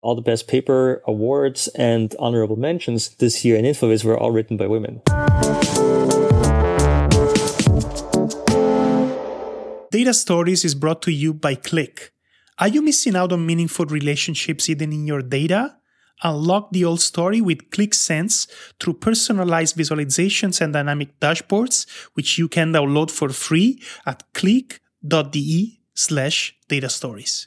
All the best paper awards and honorable mentions this year in InfoVis were all written by women. Data Stories is brought to you by Qlik. Are you missing out on meaningful relationships hidden in your data? Unlock the old story with Qlik Sense through personalized visualizations and dynamic dashboards, which you can download for free at qlik.de slash data stories.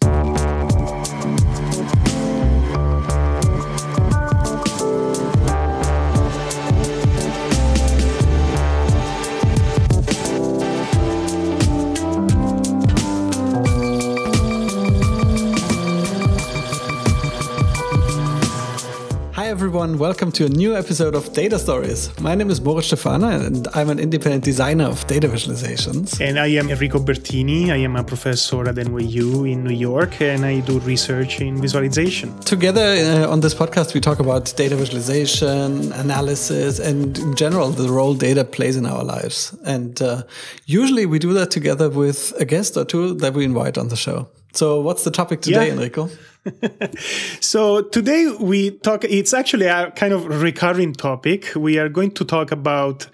Everyone. Welcome to a new episode of Data Stories. My name is Moritz Stefaner, and I'm an independent designer of data visualizations. And I am Enrico Bertini. I am a professor at NYU in New York, and I do research in visualization. Together uh, on this podcast, we talk about data visualization, analysis, and in general, the role data plays in our lives. And uh, usually we do that together with a guest or two that we invite on the show. So, what's the topic today, yeah. Enrico? so today we talk it's actually a kind of recurring topic. We are going to talk about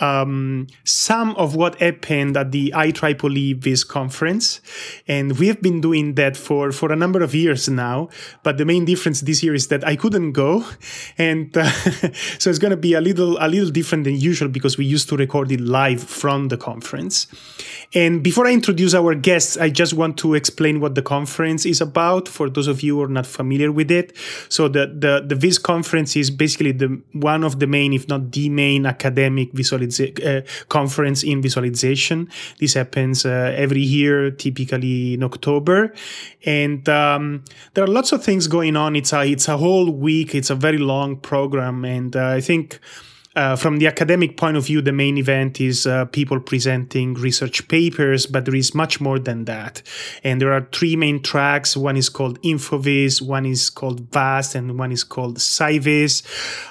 um, some of what happened at the IEEE Viz conference. And we have been doing that for for a number of years now. But the main difference this year is that i couldn't go. And uh, so it's going to be a little a little different than usual because we used to record it live from the conference. And before i introduce our guests i just want to explain what the conference is about for those of you are not familiar with it. So the the the Viz conference is basically the one of the main, if not the main, academic visualiza- uh, conference in visualization. This happens uh, every year, typically in October, and um, there are lots of things going on. It's a it's a whole week. It's a very long program, and uh, I think. Uh, from the academic point of view, the main event is uh, people presenting research papers, but there is much more than that. And there are three main tracks. One is called InfoVis, one is called VAST, and one is called SciVis.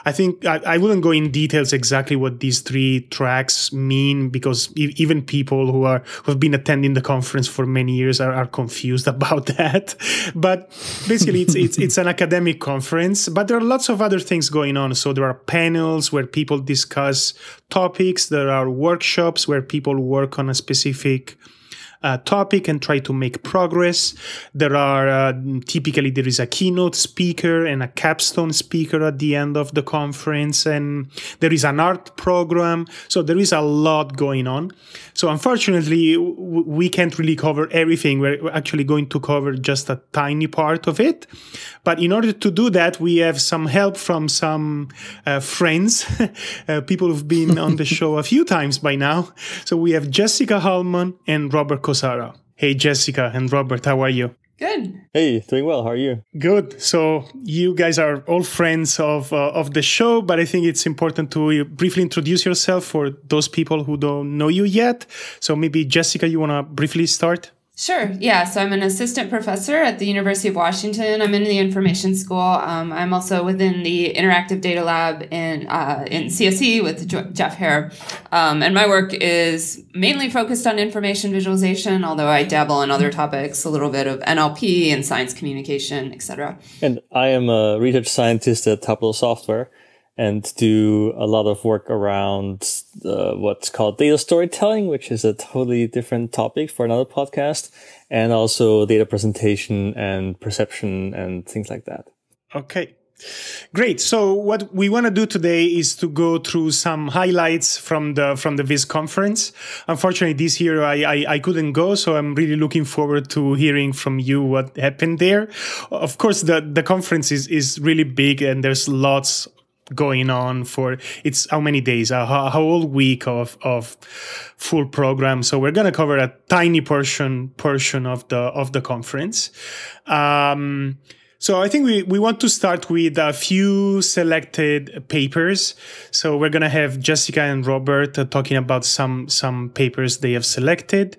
I think I, I wouldn't go in details exactly what these three tracks mean because e- even people who are who have been attending the conference for many years are, are confused about that. But basically, it's, it's it's an academic conference, but there are lots of other things going on. So there are panels where people people discuss topics. There are workshops where people work on a specific uh, topic and try to make progress. There are uh, typically there is a keynote speaker and a capstone speaker at the end of the conference, and there is an art program. So there is a lot going on. So unfortunately, w- we can't really cover everything. We're actually going to cover just a tiny part of it. But in order to do that, we have some help from some uh, friends, uh, people who've been on the show a few times by now. So we have Jessica Hullman and Robert Kosara. Hey, Jessica and Robert, how are you? Good. Hey, doing well. How are you? Good. So you guys are all friends of uh, of the show, but I think it's important to briefly introduce yourself for those people who don't know you yet. So maybe Jessica, you want to briefly start? Sure. Yeah. So I'm an assistant professor at the University of Washington. I'm in the information school. Um, I'm also within the interactive data lab in uh, in CSE with Jeff Heer. Um, and my work is mainly focused on information visualization, although I dabble in other topics, a little bit of NLP and science communication, etc. And I am a research scientist at Tableau Software and do a lot of work around uh, what's called data storytelling, which is a totally different topic for another podcast, and also data presentation and perception and things like that. Okay. Great. So what we want to do today is to go through some highlights from the from the Viz conference. Unfortunately, this year I, I, I couldn't go, so I'm really looking forward to hearing from you what happened there. Of course, the the conference is is really big and there's lots going on for it's how many days a, whole week of of full program so we're going to cover a tiny portion portion of the of the conference um, so I think we, we want to start with a few selected papers. So we're going to have Jessica and Robert uh, talking about some, some papers they have selected.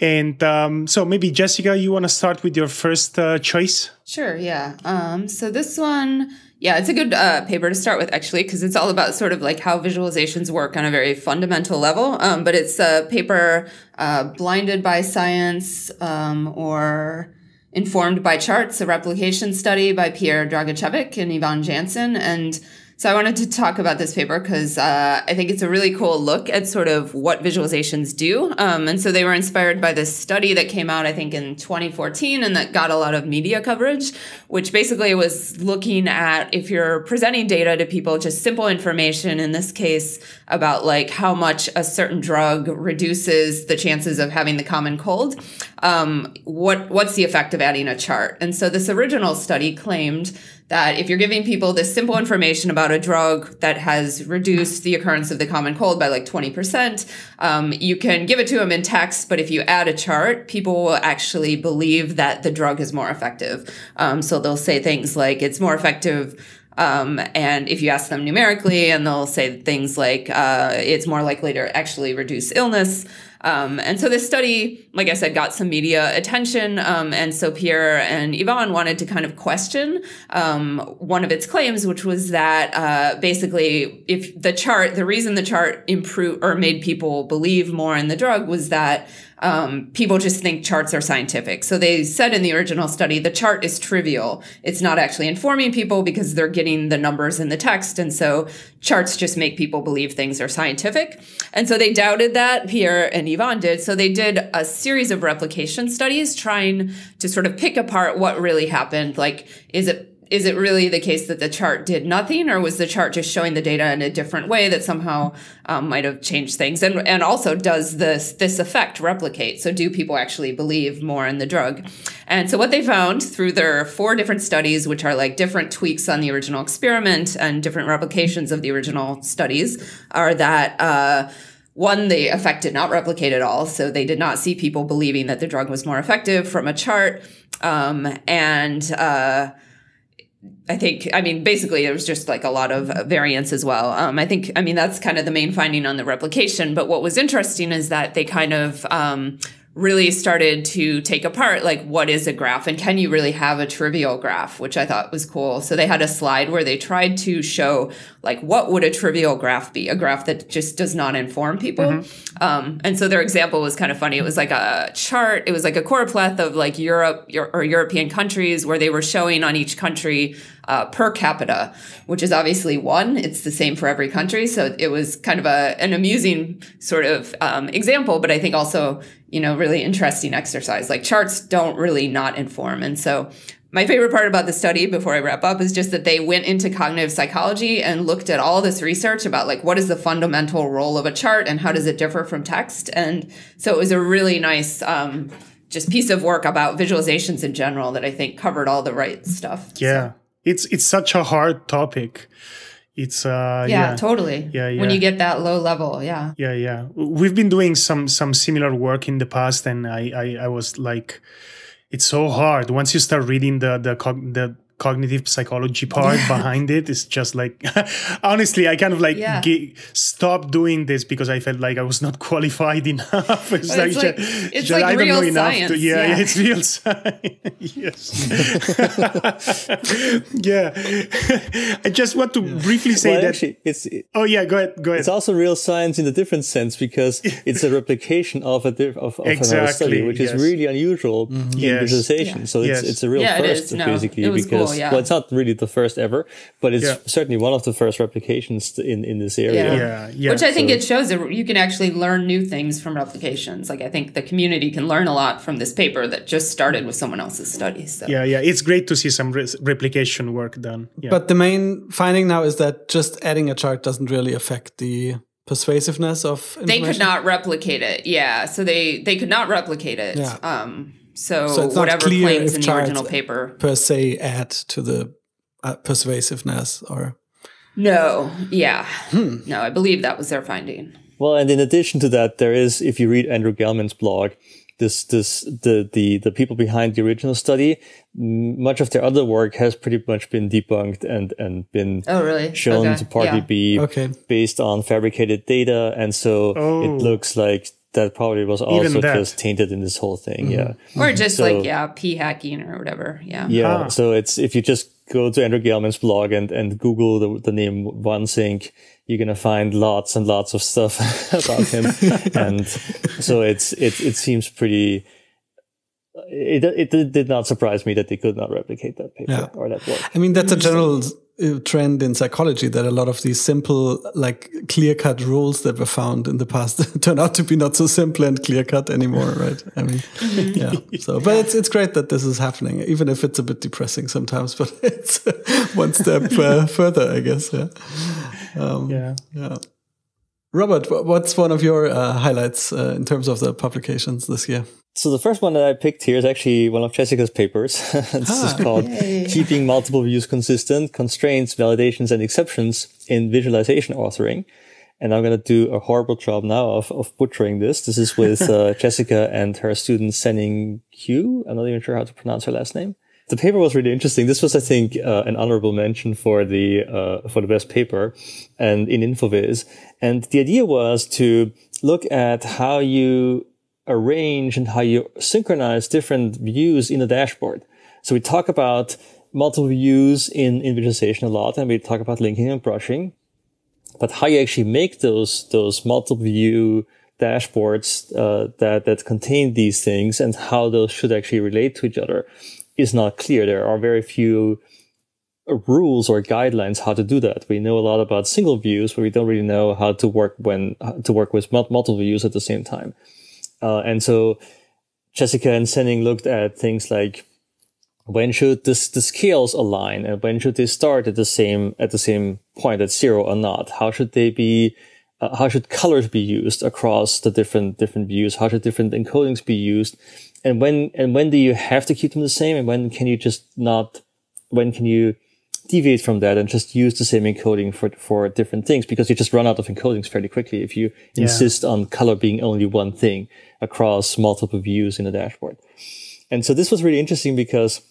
And um, so maybe Jessica, you want to start with your first uh, choice? Sure. Yeah. Um, so this one, yeah, it's a good uh, paper to start with, actually, because it's all about sort of like how visualizations work on a very fundamental level. Um, but it's a paper, uh, Blinded by Science, um, or informed by charts, a replication study by Pierre Dragicevic and Yvonne Jansen. And so I wanted to talk about this paper because uh, I think it's a really cool look at sort of what visualizations do. Um, and so they were inspired by this study that came out, I think, in 2014 and that got a lot of media coverage, which basically was looking at if you're presenting data to people, just simple information, in this case, about like how much a certain drug reduces the chances of having the common cold. Um, what what's the effect of adding a chart? And so this original study claimed that if you're giving people this simple information about a drug that has reduced the occurrence of the common cold by like 20%, um, you can give it to them in text, but if you add a chart, people will actually believe that the drug is more effective. Um, so they'll say things like it's more effective um, and if you ask them numerically, and they'll say things like uh, it's more likely to actually reduce illness. Um, and so this study, like I said, got some media attention. Um, and so Pierre and Yvonne wanted to kind of question um, one of its claims, which was that uh, basically, if the chart, the reason the chart improved or made people believe more in the drug was that um, people just think charts are scientific. So they said in the original study, the chart is trivial. It's not actually informing people because they're getting the numbers in the text. And so charts just make people believe things are scientific. And so they doubted that, Pierre and Yvonne did. So they did a series of replication studies trying to sort of pick apart what really happened. Like, is it is it really the case that the chart did nothing, or was the chart just showing the data in a different way that somehow um, might have changed things? And and also, does this this effect replicate? So, do people actually believe more in the drug? And so, what they found through their four different studies, which are like different tweaks on the original experiment and different replications of the original studies, are that. Uh, one, the effect did not replicate at all. So they did not see people believing that the drug was more effective from a chart. Um, and, uh, I think, I mean, basically, there was just like a lot of variance as well. Um, I think, I mean, that's kind of the main finding on the replication. But what was interesting is that they kind of um, really started to take apart like what is a graph? And can you really have a trivial graph? Which i thought was cool. So they had a slide where they tried to show like what would a trivial graph be? A graph that just does not inform people. Mm-hmm. um, and so their example was kind of funny. It was like a chart. It was like a choropleth of like europe or european countries where they were showing on each country uh, per capita, which is obviously one. It's the same for every country. So it was kind of a, an amusing sort of um, example, but I think also, you know, really interesting exercise. Like charts don't really not inform. And so my favorite part about the study before I wrap up is just that they went into cognitive psychology and looked at all this research about like what is the fundamental role of a chart and how does it differ from text. And so it was a really nice, um, just piece of work about visualizations in general that I think covered all the right stuff. Yeah. So it's it's such a hard topic. It's uh yeah, yeah, totally. Yeah, yeah when you get that low level yeah. Yeah yeah. We've been doing some some similar work in the past and i i, I was like it's so hard. Once you start reading the the the cognitive psychology part yeah. behind it is just like honestly i kind of like yeah. g- stopped doing this because i felt like i was not qualified enough it's, like, like, just, it's like i don't know enough science. to yeah, yeah, it's real science yes yeah i just want to briefly say well, that actually, it's oh yeah go ahead go ahead it's also real science in a different sense because it's a replication of a diff- of, of exactly, another study which yes. is really unusual mm-hmm. in yes. visualization so yes. it's it's a real first no, basically because cool, yeah. well, it's not really the first ever, but it's yeah. certainly one of the first replications in, in this area. Yeah, yeah. Which I think so, it shows that you can actually learn new things from replications. Like I think the community can learn a lot from this paper that just started with someone else's studies. So. Yeah, yeah. It's great to see some re- replication work done. Yeah. But the main finding now is that just adding a chart doesn't really affect the persuasiveness of they could not replicate it yeah so they they could not replicate it yeah. um so, so whatever claims in the original paper per se add to the uh, persuasiveness or no, yeah, hmm. no, I believe that was their finding. Well, and in addition to that, there is, if you read Andrew Gelman's blog, this, this, the, the, the people behind the original study, much of their other work has pretty much been debunked and, and been oh, really? shown okay. to partly yeah. be okay. based on fabricated data. And so oh. it looks like that probably was also just tainted in this whole thing. Mm-hmm. Yeah. Or just so, like, yeah, p hacking or whatever. Yeah. Yeah. Huh. So it's, if you just go to Andrew Gelman's blog and, and Google the, the name Wansink, you're going to find lots and lots of stuff about him. and so it's, it, it seems pretty, it, it did not surprise me that they could not replicate that paper yeah. or that work. I mean, that's a general trend in psychology that a lot of these simple, like clear cut rules that were found in the past turn out to be not so simple and clear cut anymore, right? I mean, mm-hmm. yeah. So, but it's, it's great that this is happening, even if it's a bit depressing sometimes, but it's one step uh, further, I guess. Yeah. Um, yeah. Yeah. Robert, what's one of your uh, highlights uh, in terms of the publications this year? So the first one that I picked here is actually one of Jessica's papers. this ah, is called yay. Keeping Multiple Views Consistent, Constraints, Validations, and Exceptions in Visualization Authoring. And I'm going to do a horrible job now of, of butchering this. This is with uh, Jessica and her student Zening Qu. I'm not even sure how to pronounce her last name. The paper was really interesting. This was, I think, uh, an honorable mention for the, uh, for the best paper and in InfoVis. And the idea was to look at how you arrange and how you synchronize different views in a dashboard. So we talk about multiple views in, in visualization a lot, and we talk about linking and brushing. But how you actually make those those multiple view dashboards uh, that that contain these things and how those should actually relate to each other is not clear. There are very few rules or guidelines how to do that. We know a lot about single views, but we don't really know how to work when to work with multiple views at the same time. Uh, and so Jessica and Zening looked at things like when should this, the scales align and when should they start at the same, at the same point at zero or not? How should they be, uh, how should colors be used across the different, different views? How should different encodings be used? And when, and when do you have to keep them the same? And when can you just not, when can you deviate from that and just use the same encoding for, for different things because you just run out of encodings fairly quickly if you yeah. insist on color being only one thing across multiple views in a dashboard. And so this was really interesting because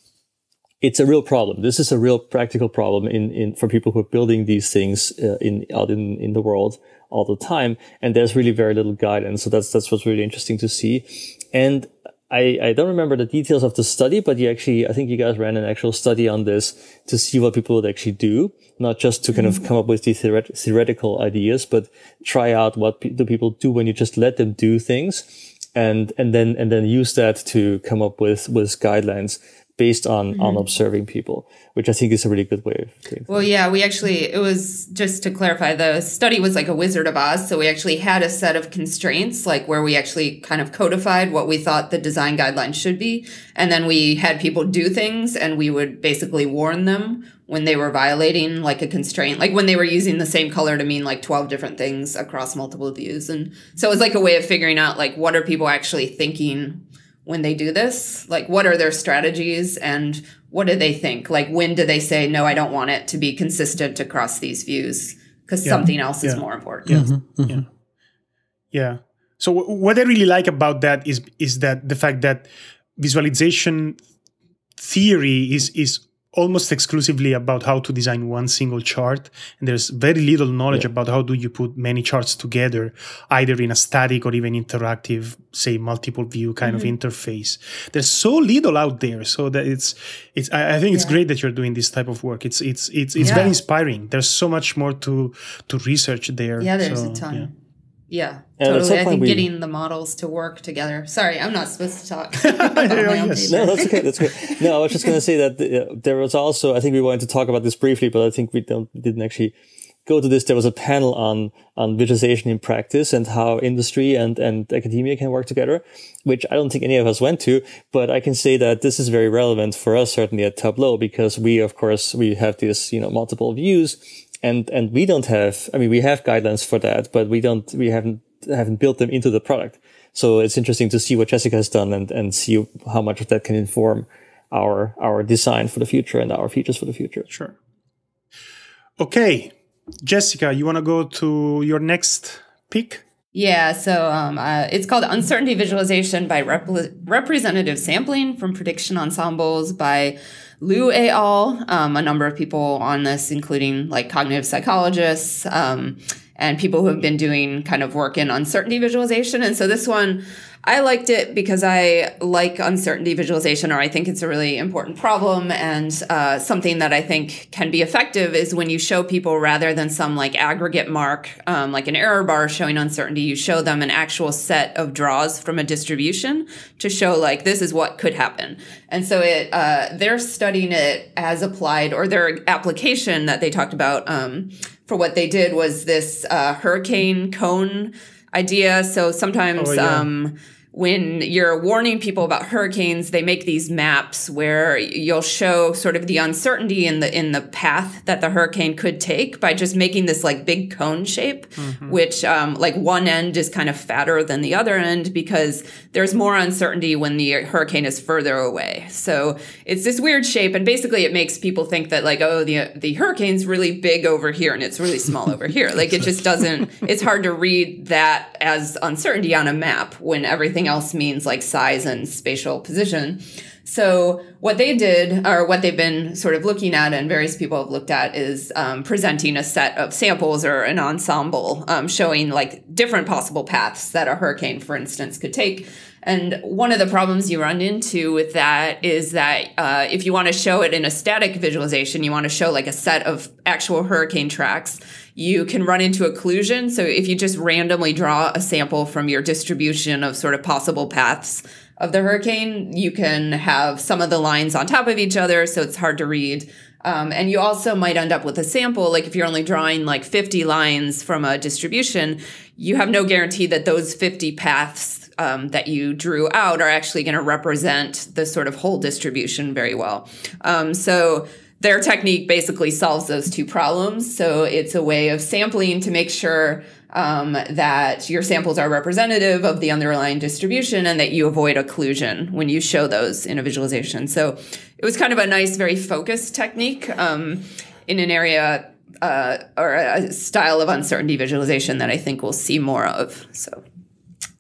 it's a real problem. This is a real practical problem in, in, for people who are building these things uh, in, out in, in the world all the time. And there's really very little guidance. So that's, that's what's really interesting to see. And I, I don't remember the details of the study, but you actually, I think you guys ran an actual study on this to see what people would actually do, not just to kind of come up with these theoret- theoretical ideas, but try out what pe- do people do when you just let them do things and, and then, and then use that to come up with, with guidelines based on mm-hmm. on observing people, which I think is a really good way of doing. Well, yeah, we actually it was just to clarify the study was like a Wizard of Oz, so we actually had a set of constraints like where we actually kind of codified what we thought the design guidelines should be, and then we had people do things, and we would basically warn them when they were violating like a constraint, like when they were using the same color to mean like 12 different things across multiple views. And so it was like a way of figuring out like what are people actually thinking when they do this? Like, what are their strategies and what do they think? Like, when do they say, no, I don't want it to be consistent across these views because yeah. something else yeah. is more important? Yeah. Mm-hmm. Mm-hmm. yeah. Yeah. So w- what I really like about that is is that the fact that visualization theory is is almost exclusively about how to design one single chart and there's very little knowledge yeah. about how do you put many charts together either in a static or even interactive say multiple view kind mm-hmm. of interface there's so little out there so that it's it's i, I think it's yeah. great that you're doing this type of work it's it's it's, it's yeah. very inspiring there's so much more to to research there yeah there's so, a ton yeah, totally. I think we... getting the models to work together. Sorry, I'm not supposed to talk. yes. No, that's okay. That's okay. No, I was just going to say that uh, there was also. I think we wanted to talk about this briefly, but I think we don't didn't actually go to this. There was a panel on on visualization in practice and how industry and and academia can work together, which I don't think any of us went to. But I can say that this is very relevant for us, certainly at Tableau, because we, of course, we have this you know multiple views and and we don't have i mean we have guidelines for that but we don't we haven't haven't built them into the product. So it's interesting to see what jessica has done and and see how much of that can inform our our design for the future and our features for the future. Sure. Okay. Jessica you want to go to your next pick? Yeah, so um, uh, it's called Uncertainty Visualization by Rep- Representative Sampling from Prediction Ensembles by Liu et al. Um, a number of people on this, including like cognitive psychologists um, and people who have been doing kind of work in uncertainty visualization. And so this one I liked it because I like uncertainty visualization, or I think it's a really important problem. And uh, something that I think can be effective is when you show people rather than some like aggregate mark, um, like an error bar showing uncertainty, you show them an actual set of draws from a distribution to show like this is what could happen. And so it uh, they're studying it as applied, or their application that they talked about um, for what they did was this uh, hurricane cone idea. So sometimes, Oh, yeah. um, when you're warning people about hurricanes, they make these maps where you'll show sort of the uncertainty in the in the path that the hurricane could take by just making this like big cone shape, which um, like one end is kind of fatter than the other end because there's more uncertainty when the hurricane is further away. So it's this weird shape, and basically it makes people think that like oh the the hurricane's really big over here and it's really small over here. Like it just doesn't. It's hard to read that as uncertainty on a map when everything else means like size and spatial position. So what they did, or what they've been sort of looking at, and various people have looked at, is um, presenting a set of samples or an ensemble um, showing like different possible paths that a hurricane, for instance, could take. And one of the problems you run into with that is that uh, if you want to show it in a static visualization, you want to show like a set of actual hurricane tracks, you can run into occlusion. So if you just randomly draw a sample from your distribution of sort of possible paths of the hurricane, you can have some of the lines on top of each other, so it's hard to read. Um, and you also might end up with a sample, like if you're only drawing like 50 lines from a distribution, you have no guarantee that those 50 paths um, that you drew out are actually going to represent the sort of whole distribution very well. Um, so their technique basically solves those two problems. So it's a way of sampling to make sure um, that your samples are representative of the underlying distribution and that you avoid occlusion when you show those in a visualization. So it was kind of a nice, very focused technique um, in an area uh, or a style of uncertainty visualization that I think we'll see more of. So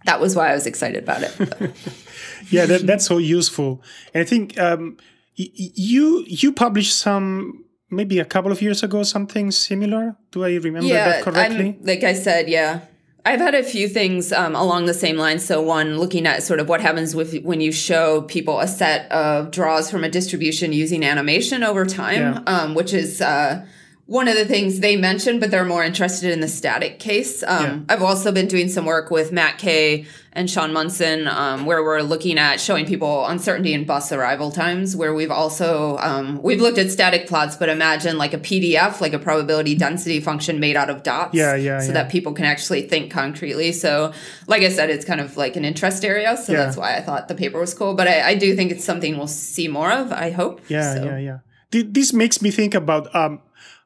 that was why I was excited about it. yeah, that, that's so useful. And I think um, you you published some maybe a couple of years ago something similar. Do I remember that correctly? I'm, like I said, yeah. I've had a few things um, along the same line. So one, looking at sort of what happens with when you show people a set of draws from a distribution using animation over time, Yeah. um, which is uh, one of the things they mentioned, but they're more interested in the static case. Um, Yeah. I've also been doing some work with Matt Kay and Sean Munson, um, where we're looking at showing people uncertainty in bus arrival times. Where we've also um, we've looked at static plots, but imagine like a PDF, like a probability density function made out of dots. Yeah, yeah, So yeah. that people can actually think concretely. So, like I said, it's kind of like an interest area. So Yeah. that's why I thought the paper was cool. But I, I do think it's something we'll see more of. I hope. Yeah, So- yeah, yeah. Th- This makes me think about um,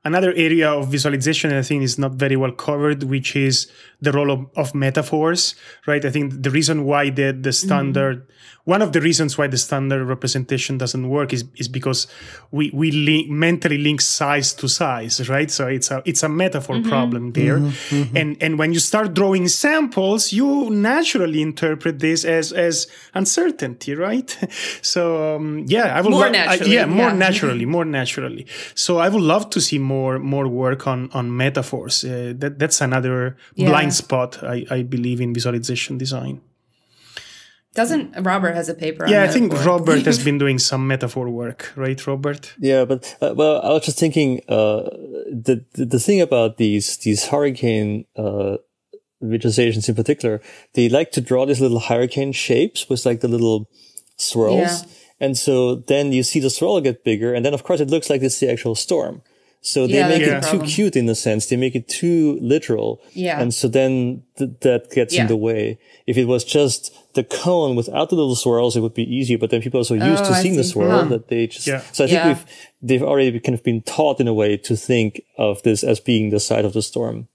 another area of visualization that I think is not very well covered, which is the role of, of metaphors, right? I think the reason why the, the mm-hmm. standard, one of the reasons why the standard representation doesn't work is, is because we, we link, mentally link size to size, right? So it's a, it's a metaphor mm-hmm. problem there. Mm-hmm. And, and when you start drawing samples, you naturally interpret this as, as uncertainty, right? So, um, yeah, I would More lo- I- naturally, yeah, more yeah. naturally, more naturally. So I would love to see more more more work on on metaphors. Uh, that that's another Yeah. blind spot I, I believe in visualization design. Doesn't Robert has a paper? Yeah, on I think. Robert has been doing some metaphor work, right, Robert? Yeah, but uh, well, I was just thinking uh, the, the the thing about these these hurricane uh, visualizations in particular, they like to draw these little hurricane shapes with like the little swirls, Yeah. and so then you see the swirl get bigger, and then of course it looks like it's the actual storm. So they Yeah, make it the too cute in a sense. They make it too literal. Yeah. And so then th- that gets in the way. If it was just the cone without the little swirls, it would be easier. But then people are so used Oh, to I seeing the swirl Huh. that they just, Yeah. so I think Yeah. we've, they've already kind of been taught in a way to think of this as being the side of the storm.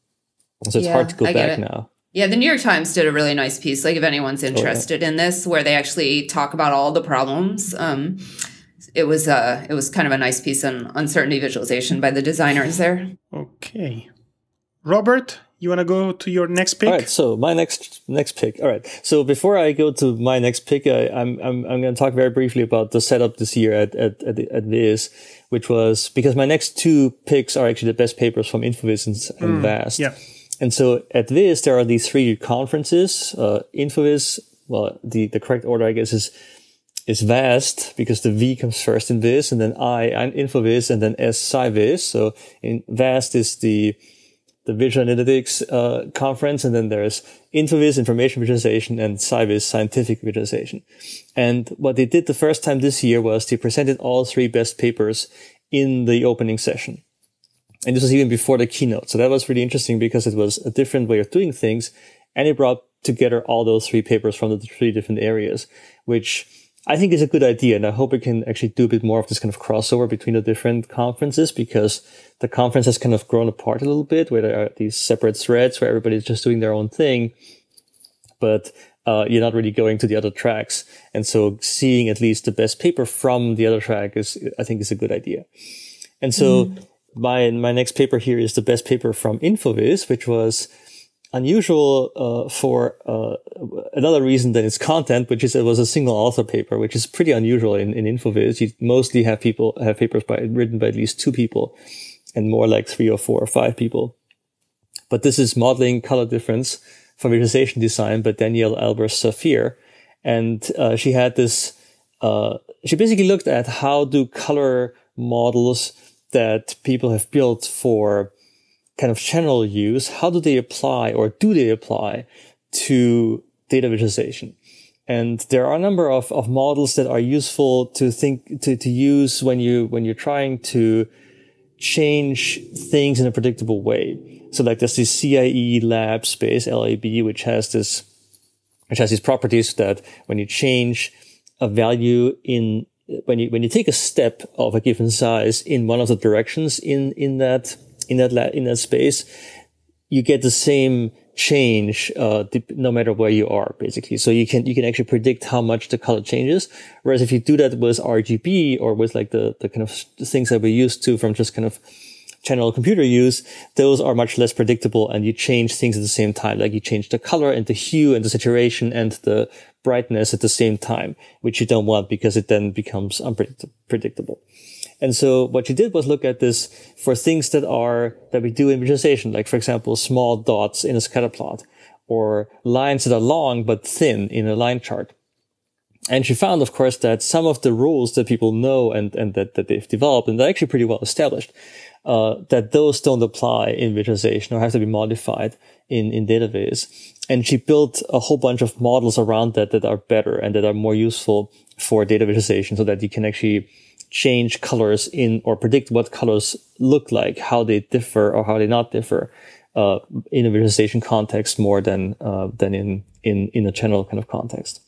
So it's Yeah, hard to go I back now. Yeah, the New York Times did a really nice piece. Like, if anyone's Oh, interested in this, where they actually talk about all the problems. Um, it was uh, it was kind of a nice piece on uncertainty visualization by the designers there. Okay, Robert, you want to go to your next pick? All right, so my next next pick. All right, so before I go to my next pick, I, I'm I'm I'm going to talk very briefly about the setup this year at at at, at Viz, which was because my next two picks are actually the best papers from InfoVis and, and Vast. yeah. And so at Viz, there are these three conferences, uh, InfoVis, well, the, the correct order, I guess, is, is VAST because the V comes first in Viz and then I and InfoVis and then S SciVis. So in VAST is the, the visual analytics, uh, conference. And then there's InfoVis, information visualization and SciVis, scientific visualization. And what they did the first time this year was they presented all three best papers in the opening session. And this was even before the keynote. So that was really interesting because it was a different way of doing things. And it brought together all those three papers from the three different areas, which I think is a good idea. And I hope we can actually do a bit more of this kind of crossover between the different conferences because the conference has kind of grown apart a little bit where there are these separate threads where everybody's just doing their own thing. But uh, you're not really going to the other tracks. And so seeing at least the best paper from the other track is, I think is a good idea. And so mm. my, my next paper here is the best paper from InfoVis, which was unusual uh, for uh, another reason than its content, which is it was a single author paper, which is pretty unusual in, in InfoVis. You mostly have people have papers by written by at least two people, and more like three or four or five people. But this is modeling color difference for visualization design by Danielle Albers Szafir, and uh, she had this. Uh, she basically looked at how do color models that people have built for kind of general use, how do they apply or do they apply to data visualization? And there are a number of, of models that are useful to think, to, to use when you, when you're trying to change things in a predictable way. So like there's this CIE lab space, LAB, which has this, which has these properties that when you change a value in, when you, when you take a step of a given size in one of the directions in, in that in that in that space, you get the same change uh, no matter where you are, basically. So you can you can actually predict how much the color changes. Whereas if you do that with RGB or with like the the kind of things that we're used to from just kind of general computer use, those are much less predictable and you change things at the same time. Like you change the color and the hue and the saturation and the brightness at the same time, which you don't want because it then becomes unpredictable. And so what you did was look at this for things that are, that we do in visualization, like for example, small dots in a scatter plot or lines that are long but thin in a line chart. And she found, of course, that some of the rules that people know and, and that, that they've developed and they're actually pretty well established, uh, that those don't apply in visualization or have to be modified in, in DataVis. And she built a whole bunch of models around that that are better and that are more useful for data visualization so that you can actually change colors in or predict what colors look like, how they differ or how they not differ uh, in a visualization context more than uh, than in in in a general kind of context.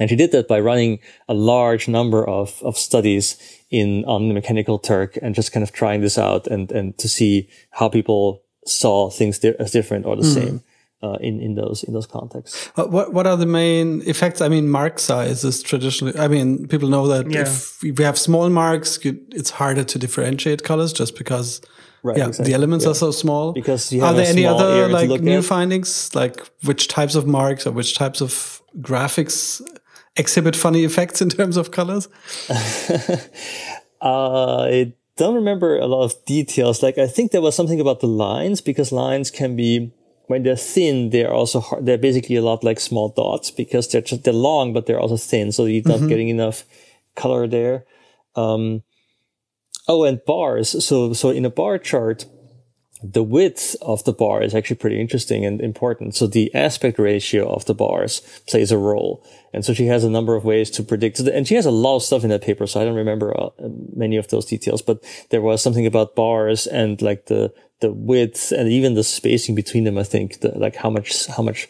And she did that by running a large number of of studies in on the Mechanical Turk and just kind of trying this out and and to see how people saw things di- as different or the mm. same uh, in in those in those contexts. Uh, what what are the main effects? I mean, mark size is traditionally. I mean, people know that yeah. if we have small marks, it's harder to differentiate colors just because. Right, yeah, exactly. the elements yeah. are so small. Because are there any other like new at? findings, like which types of marks or which types of graphics exhibit funny effects in terms of colors? uh, I don't remember a lot of details. Like I think there was something about the lines because lines can be when they're thin, they're also hard, they're basically a lot like small dots because they're just, they're long, but they're also thin. So you're not mm-hmm. getting enough color there. Um, oh, and bars. So, so in a bar chart, the width of the bar is actually pretty interesting and important. So the aspect ratio of the bars plays a role. And so she has a number of ways to predict. And she has a lot of stuff in that paper. So I don't remember uh, many of those details, but there was something about bars and like the, the width and even the spacing between them. I think the, like how much, how much,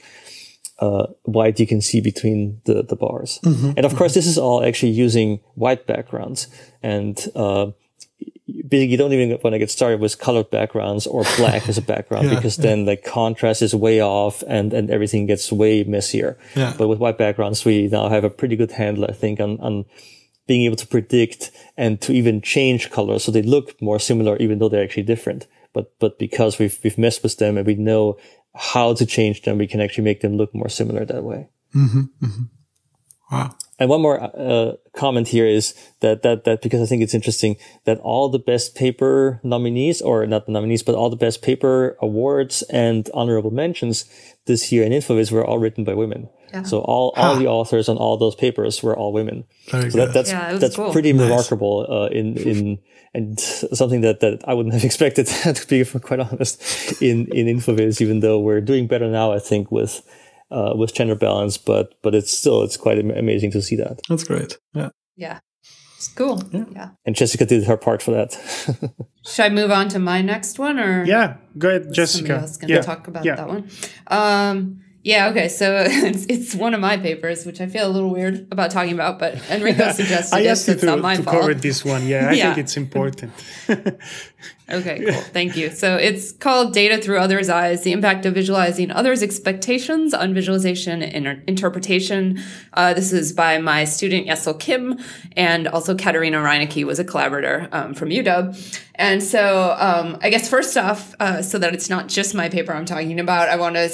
uh, white you can see between the, the bars. Mm-hmm. And of course, this is all actually using white backgrounds and, uh, basically you don't even want to get started with colored backgrounds or black as a background yeah, because yeah. then like contrast is way off and, and everything gets way messier. Yeah. But with white backgrounds, we now have a pretty good handle, I think, on, on being able to predict and to even change colors so they look more similar even though they're actually different. But, but because we've, we've messed with them and we know how to change them, we can actually make them look more similar that way. Mm-hmm, mm-hmm. Wow. And one more uh, comment here is that that that because I think it's interesting that all the best paper nominees, or not the nominees, but all the best paper awards and honorable mentions this year in InfoVis were all written by women. Yeah. So all, all huh. the authors on all those papers were all women. Very so that, that's yeah, that's cool. pretty nice. remarkable uh, in in and something that, that I wouldn't have expected to be quite honest in in InfoVis, even though we're doing better now, I think with uh, with gender balance, but but it's still it's quite amazing to see that. That's great. Yeah. Yeah. It's cool. Yeah. yeah. And Jessica did her part for that. Should I move on to my next one or? Yeah, go ahead, Jessica. Else gonna yeah. talk about yeah. that one. Um, yeah, okay. So it's, it's one of my papers, which I feel a little weird about talking about, but Enrico suggested I asked it, so it's to, not my to fault. cover this one. Yeah, I yeah. think it's important. Okay, cool. Thank you. So it's called Data Through Others' Eyes The Impact of Visualizing Others' Expectations on Visualization and Interpretation. Uh, this is by my student Yea-Seul Kim, and also Katharina Reinecke was a collaborator um, from UW. And so um, I guess first off, uh, so that it's not just my paper I'm talking about, I want to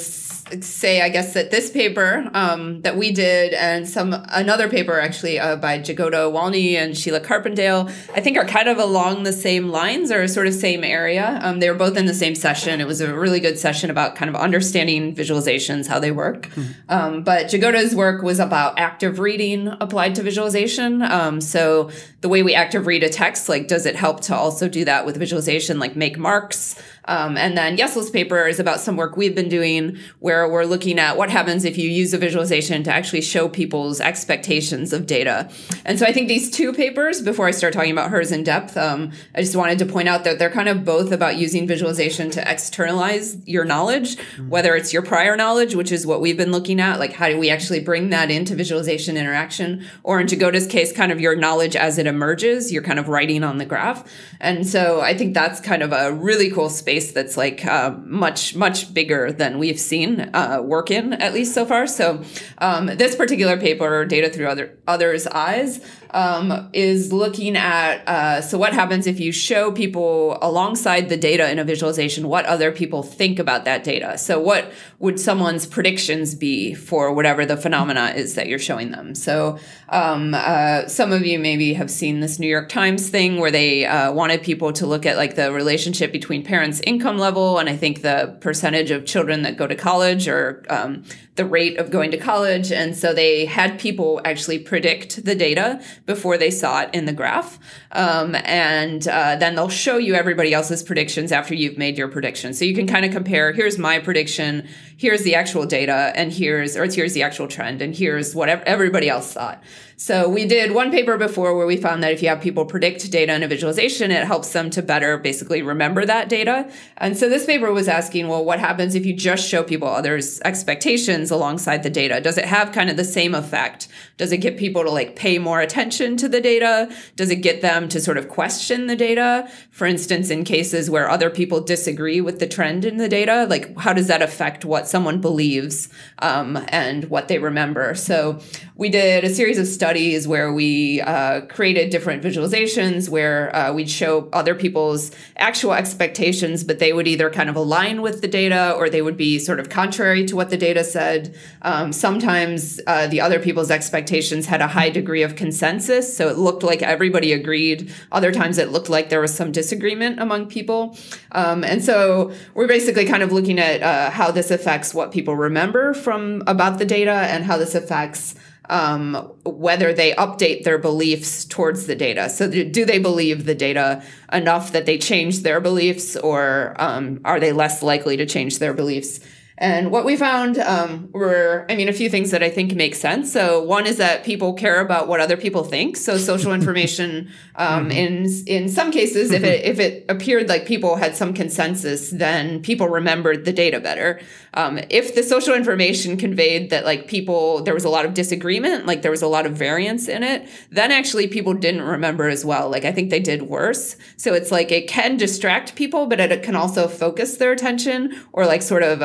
say, I guess, that this paper um, that we did and some another paper actually uh, by Jagoda Walny and Sheelagh Carpendale, I think are kind of along the same lines or sort of same area. Um, they were both in the same session. It was a really good session about kind of understanding visualizations, how they work. Mm-hmm. Um, but Jagoda's work was about active reading applied to visualization. Um, so the way we active read a text, like, does it help to also do that with visualization, like make marks? Um, and then Yea-Seul's paper is about some work we've been doing where we're looking at what happens if you use a visualization to actually show people's expectations of data. And so I think these two papers, before I start talking about hers in depth, um, I just wanted to point out that they're kind of both about using visualization to externalize your knowledge, mm-hmm. whether it's your prior knowledge, which is what we've been looking at, like how do we actually bring that into visualization interaction, or in Jagoda's case, kind of your knowledge as it emerges, you're kind of writing on the graph. And so I think that's kind of a really cool space space that's like uh, much much bigger than we've seen uh, work in at least so far. So um, this particular paper, data through other others' eyes, um, is looking at uh, so what happens if you show people alongside the data in a visualization what other people think about that data. So what would someone's predictions be for whatever the phenomena is that you're showing them? So um, uh, some of you maybe have seen this New York Times thing where they uh, wanted people to look at like the relationship between parents' income level and I think the percentage of children that go to college or um, the rate of going to college. And so they had people actually predict the data before they saw it in the graph. Um, and uh, then they'll show you everybody else's predictions after you've made your prediction. So you can kind of compare here's my prediction, here's the actual data, and here's, or here's the actual trend, and here's what everybody else thought. So we did one paper before where we found that if you have people predict data in a visualization, it helps them to better basically remember that data. And so this paper was asking, well, what happens if you just show people others' expectations alongside the data? Does it have kind of the same effect? Does it get people to like pay more attention to the data? Does it get them to sort of question the data? For instance, in cases where other people disagree with the trend in the data, like how does that affect what someone believes um, and what they remember? So we did a series of studies where we uh, created different visualizations where uh, we'd show other people's actual expectations, but they would either kind of align with the data or they would be sort of contrary to what the data said. Um, sometimes uh, the other people's expectations had a high degree of consensus, so it looked like everybody agreed. Other times it looked like there was some disagreement among people. Um, and so we're basically kind of looking at uh, how this affects what people remember from about the data and how this affects um, whether they update their beliefs towards the data. So, do they believe the data enough that they change their beliefs, or um, are they less likely to change their beliefs? And what we found um, were, I mean, a few things that I think make sense. So one is that people care about what other people think. So social information, um, mm-hmm. in in some cases, if it if it appeared like people had some consensus, then people remembered the data better. Um, if the social information conveyed that like people there was a lot of disagreement, like there was a lot of variance in it, then actually people didn't remember as well. Like I think they did worse. So it's like it can distract people, but it can also focus their attention or like sort of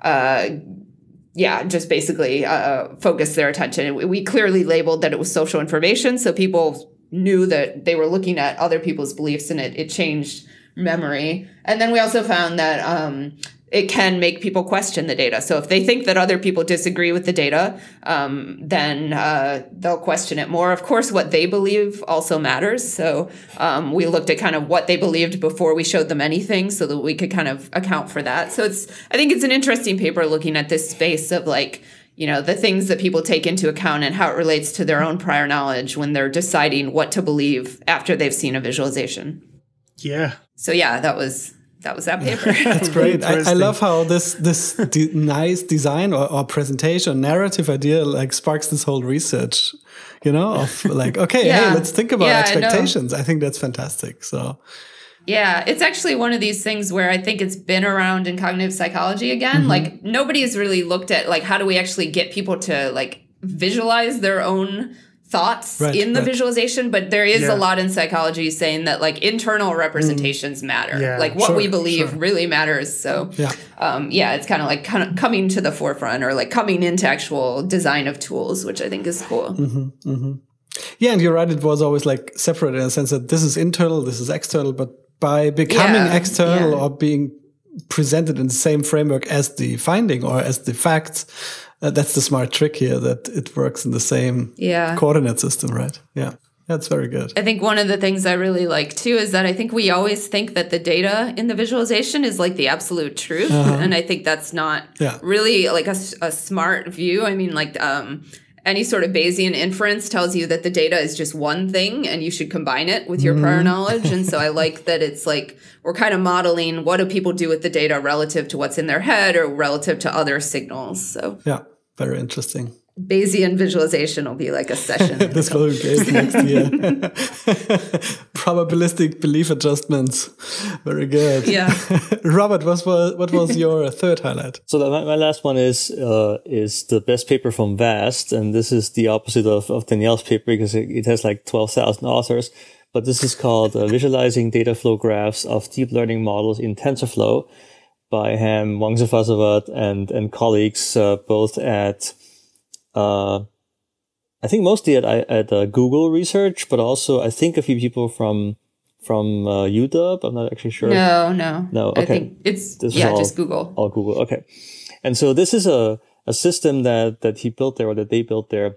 uh, yeah, just basically uh, focus their attention. We clearly labeled that it was social information, so people knew that they were looking at other people's beliefs, and it, it changed memory. And then we also found that um, it can make people question the data. So if they think that other people disagree with the data, um, then uh, they'll question it more. Of course, what they believe also matters. So um, we looked at kind of what they believed before we showed them anything, so that we could kind of account for that. So it's I think it's an interesting paper looking at this space of like you know the things that people take into account and how it relates to their own prior knowledge when they're deciding what to believe after they've seen a visualization Yeah. so yeah that was that was that paper That's great. I, I love how this this de nice design or, or presentation narrative idea like sparks this whole research. You know, of like okay, Yeah. hey, let's think about Yeah, I know. expectations. I, think that's fantastic. So Yeah, it's actually one of these things where I think it's been around in cognitive psychology again. Mm-hmm. Like nobody has really looked at like how do we actually get people to like visualize their own thoughts Right, in the right. visualization, but there is Yeah. a lot in psychology saying that like internal representations matter. Yeah, like what sure, we believe sure. really matters. So Yeah. um, yeah, it's kind of like kind of coming to the forefront or like coming into actual design of tools, which I think is cool. Mm-hmm. yeah, and you're right. It was always like separate in a sense that this is internal, this is external. But by becoming Yeah, external yeah. or being presented in the same framework as the finding or as the facts, uh, that's the smart trick here. That it works in the same Yeah. coordinate system, right? Yeah, that's very good. I think one of the things I really like too is that I think we always think that the data in the visualization is like the absolute truth. And I think that's not Yeah. really like a smart view. I mean, like, um, any sort of Bayesian inference tells you that the data is just one thing and you should combine it with your prior knowledge. And so I like that it's like we're kind of modeling what do people do with the data relative to what's in their head or relative to other signals. So Yeah, very interesting. Bayesian visualization will be like a session. this will be great next year. Probabilistic belief adjustments. Very good. Yeah. Robert, what was what was your third highlight? So the, my, my last one is uh, is the best paper from VAST, and this is the opposite of, of Danielle's paper because it, it has like twelve thousand authors. But this is called uh, "Visualizing Data Flow Graphs of Deep Learning Models in TensorFlow" by Ham Wongsuphasawat and and colleagues, uh, both at uh, I think mostly at at uh, Google Research, but also I think a few people from from uh, UW. I'm not actually sure. No, no. No, I okay. think it's, This yeah, all- just Google. all Google. Okay. And so this is a, a system that, that he built there or that they built there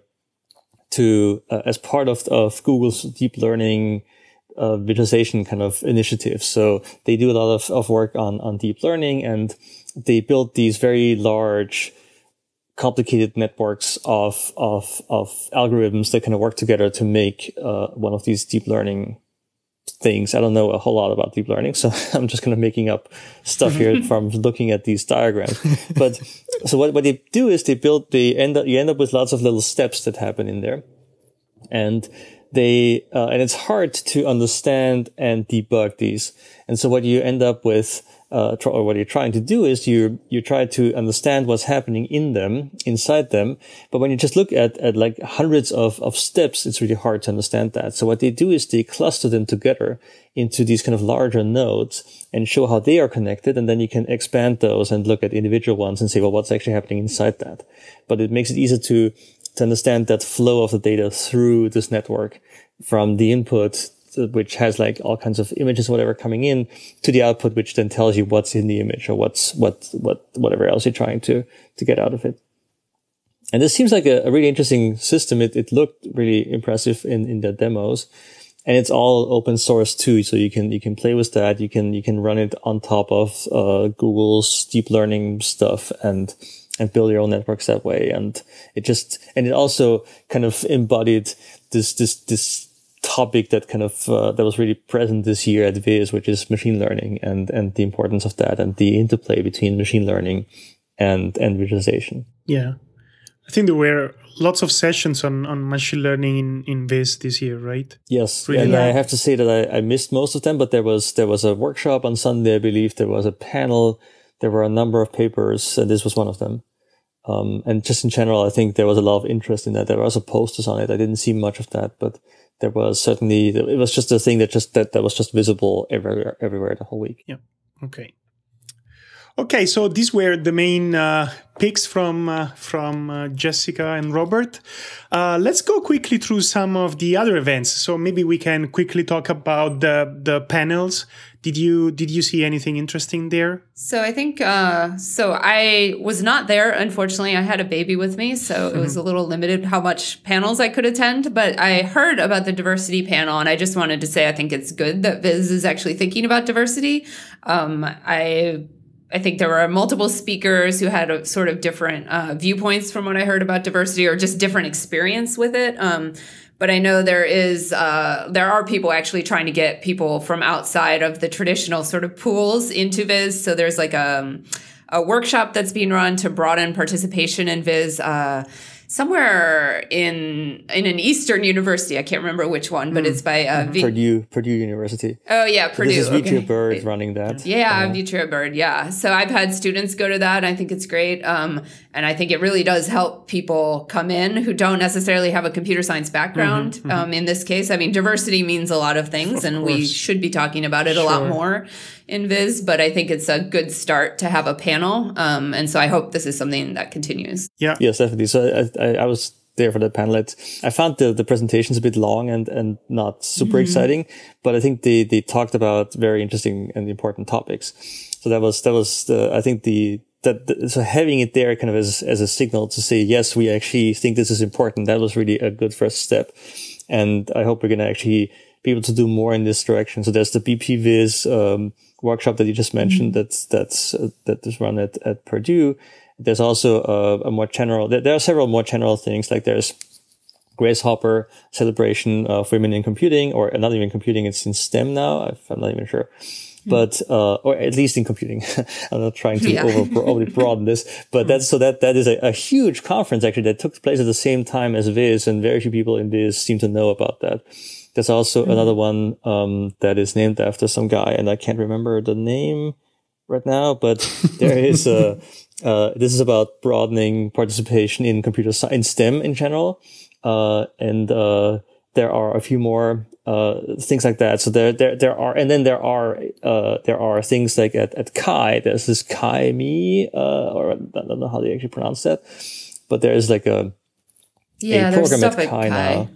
to, uh, as part of, of Google's deep learning, uh, visualization kind of initiative. So they do a lot of, of work on, on deep learning and they built these very large, complicated networks of, of, of algorithms that kind of work together to make, uh, one of these deep learning things. I don't know a whole lot about deep learning, so I'm just kind of making up stuff here from looking at these diagrams. But so what, what they do is they build, they end up, you end up with lots of little steps that happen in there. And they, uh, and it's hard to understand and debug these. And so what you end up with, uh, tr- or what you're trying to do is you, you try to understand what's happening in them, inside them. But when you just look at, at like hundreds of, of steps, it's really hard to understand that. So what they do is they cluster them together into these kind of larger nodes and show how they are connected. And then you can expand those and look at individual ones and say, well, what's actually happening inside that? But it makes it easier to, to understand that flow of the data through this network from the input which has like all kinds of images, whatever coming in to the output, which then tells you what's in the image or what's, what, what, whatever else you're trying to, to get out of it. And this seems like a, a really interesting system. It, it looked really impressive in, in the demos and it's all open source too. So you can, you can play with that. You can, you can run it on top of, uh, Google's deep learning stuff and, and build your own networks that way. And it just, and it also kind of embodied this, this, this, topic that kind of uh, that was really present this year at Viz, which is machine learning and and the importance of that and the interplay between machine learning and and visualization. Yeah. I think there were lots of sessions on, on machine learning in, in Viz this year, right? Yes, Really? and. I have to say that I, I missed most of them, but there was there was a workshop on Sunday, I believe. There was a panel. There were a number of papers, and this was one of them. Um, and just in general, I think there was a lot of interest in that. There were also posters on it. I didn't see much of that, but there was certainly it was just a thing that just that that was just visible everywhere everywhere the whole week. Yeah. Okay. Okay, so these were the main uh, picks from uh, from uh, Jessica and Robert. Uh, let's go quickly through some of the other events. So maybe we can quickly talk about the the panels. Did you did you see anything interesting there? So I think uh, so. I was not there, unfortunately. I had a baby with me, so it was a little limited how much panels I could attend. But I heard about the diversity panel, and I just wanted to say I think it's good that Viz is actually thinking about diversity. Um, I I think there were multiple speakers who had a sort of different uh, viewpoints from what I heard about diversity or just different experience with it. Um, but I know there is uh, there are people actually trying to get people from outside of the traditional sort of pools into Viz. So there's like a, um, a workshop that's being run to broaden participation in Viz. Uh, somewhere in in an Eastern university. I can't remember which one, but mm. it's by uh, v- Purdue Purdue University. Oh yeah, Purdue. So this is okay. Byrd running that. Yeah, uh, Vetria Byrd. Yeah, so I've had students go to that. I think it's great, um, and I think it really does help people come in who don't necessarily have a computer science background. Mm-hmm, mm-hmm. Um, in this case, I mean, diversity means a lot of things, of and course. we should be talking about it sure. a lot more in Viz, but I think it's a good start to have a panel. Um, and so I hope this is something that continues. Yeah. Yes, definitely. So I, I, I was there for the panel. It, I found the, the presentations a bit long and, and not super mm-hmm. exciting, but I think they, they talked about very interesting and important topics. So that was, that was the, I think the, that, so having it there kind of as, as a signal to say, yes, we actually think this is important. That was really a good first step. And I hope we're going to actually be able to do more in this direction. So there's the BP Viz, um, workshop that you just mentioned mm-hmm. that's that's uh, that is run at, at Purdue. There's also a, a more general. There, there, are several more general things like there's Grace Hopper celebration of women in computing, or not even computing. It's in STEM now. I'm not even sure. But, uh, or at least in computing. I'm not trying to yeah. over, overly broaden this, but that's, so that, that is a, a huge conference actually that took place at the same time as Viz and very few people in Viz seem to know about that. There's also mm-hmm. another one um, that is named after some guy, and I can't remember the name right now. But there is a. Uh, this is about broadening participation in computer science, STEM in general, uh, and uh, there are a few more uh, things like that. So there, there, there are, and then there are, uh, there are things like at, at CHI, there's this CHI Me, uh, or I don't know how they actually pronounce that, but there is like a, yeah, a program at CHI now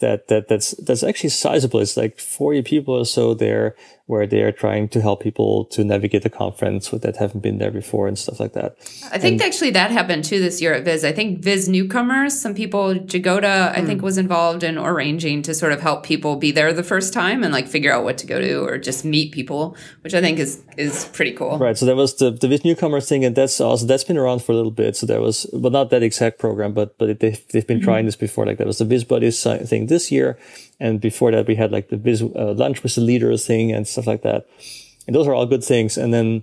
that that that's that's actually sizable. It's like 40 people or so there where they're trying to help people to navigate the conference that haven't been there before and stuff like that. I think and, actually that happened too this year at Viz. I think Viz newcomers, some people, Jagoda, I think hmm. was involved in arranging to sort of help people be there the first time and like figure out what to go to or just meet people, which I think is is pretty cool. Right. So that was the the Viz newcomers thing, and that's also that's been around for a little bit. So there was, but not that exact program, but but they've they've been mm-hmm. trying this before. Like that was the Viz Buddies thing this year, and before that we had like the Viz uh, lunch with the leaders thing and stuff like that. And those are all good things. And then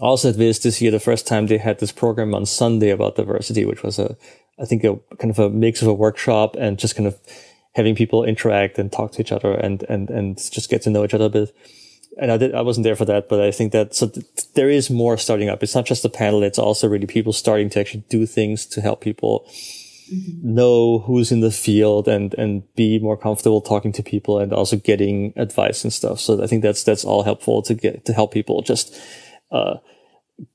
also at Viz this year, the first time they had this program on Sunday about diversity, which was a, I think a kind of a mix of a workshop and just kind of having people interact and talk to each other and, and, and just get to know each other a bit. And I did, I wasn't there for that, but I think that, so th- there is more starting up. It's not just the panel. It's also really people starting to actually do things to help people mm-hmm. know who's in the field and and be more comfortable talking to people and also getting advice and stuff. So I think that's that's all helpful to get to help people just uh,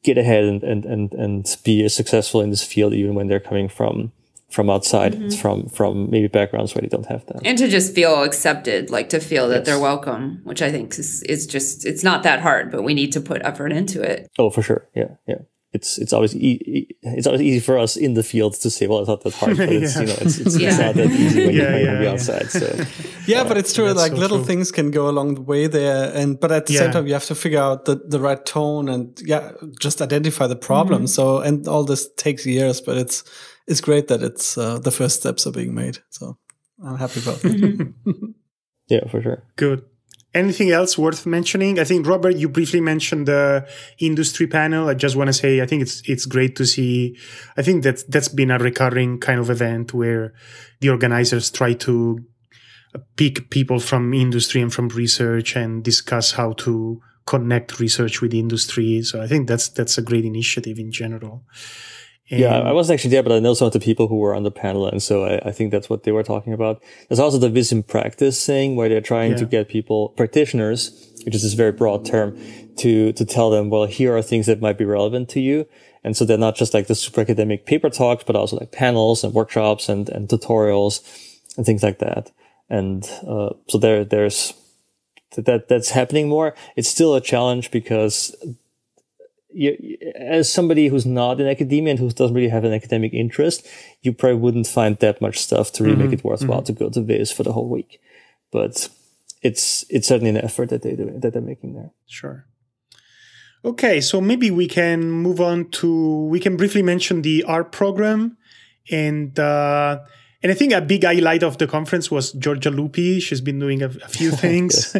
get ahead and, and and and be successful in this field even when they're coming from from outside mm-hmm. from from maybe backgrounds where they don't have that and to just feel accepted like to feel that yes. they're welcome which i think is, is just it's not that hard but we need to put effort into it oh for sure yeah yeah it's it's always e- it's always easy for us in the field to say, well, it's not that hard, but it's yeah. you know it's, it's, yeah. it's, not that easy when yeah, you're yeah, outside. So yeah, but it's true. Like so little true. things can go along the way there, and but at the same time, you have to figure out the the right tone and yeah, just identify the problem. Mm-hmm. So and all this takes years, but it's it's great that it's uh, the first steps are being made. So I'm happy about it. Mm-hmm. yeah, for sure. Good. Anything else worth mentioning? I think Robert, you briefly mentioned the industry panel. I just want to say I think it's it's great to see. I think that that's been a recurring kind of event where the organizers try to pick people from industry and from research and discuss how to connect research with industry. So I think that's that's a great initiative in general. And yeah, I wasn't actually there, but I know some of the people who were on the panel, and so I, I think that's what they were talking about. There's also the Viz in practice thing where they're trying yeah. to get people, practitioners, which is this very broad term, to to tell them, well, here are things that might be relevant to you. And so they're not just like the super academic paper talks, but also like panels and workshops and, and tutorials and things like that. And uh, so there there's that that's happening more. It's still a challenge because you, as somebody who's not in academia and who doesn't really have an academic interest, you probably wouldn't find that much stuff to really mm-hmm. make it worthwhile mm-hmm. to go to Viz for the whole week. But it's it's certainly an effort that they do that they're making there. Sure. Okay, so maybe we can move on to we can briefly mention the art program and uh, and I think a big highlight of the conference was Giorgia Lupi. She's been doing a, a few things.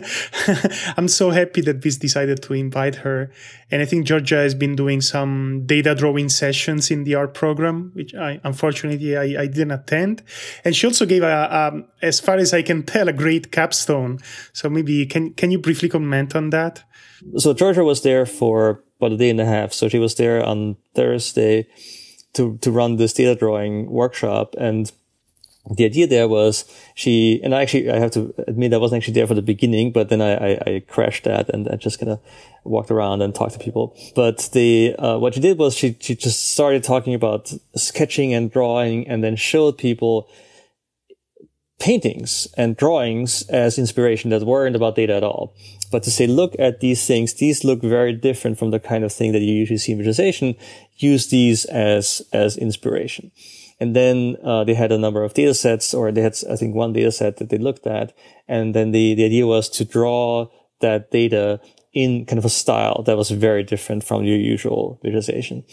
I'm so happy that we decided to invite her. And I think Giorgia has been doing some data drawing sessions in the art program, which I unfortunately I, I didn't attend. And she also gave a, um, as far as I can tell, a great capstone. So maybe can can you briefly comment on that? So Giorgia was there for about a day and a half. So she was there on Thursday to to run this data drawing workshop and the idea there was she and I actually I have to admit I wasn't actually there for the beginning, but then I, I, I crashed that and I just kind of walked around and talked to people. But the uh, what she did was she she just started talking about sketching and drawing, and then showed people paintings and drawings as inspiration that weren't about data at all. But to say, look at these things, these look very different from the kind of thing that you usually see in visualization. Use these as as inspiration. And then uh, they had a number of data sets, or they had, I think, one data set that they looked at. And then the, the idea was to draw that data in kind of a style that was very different from your usual visualization.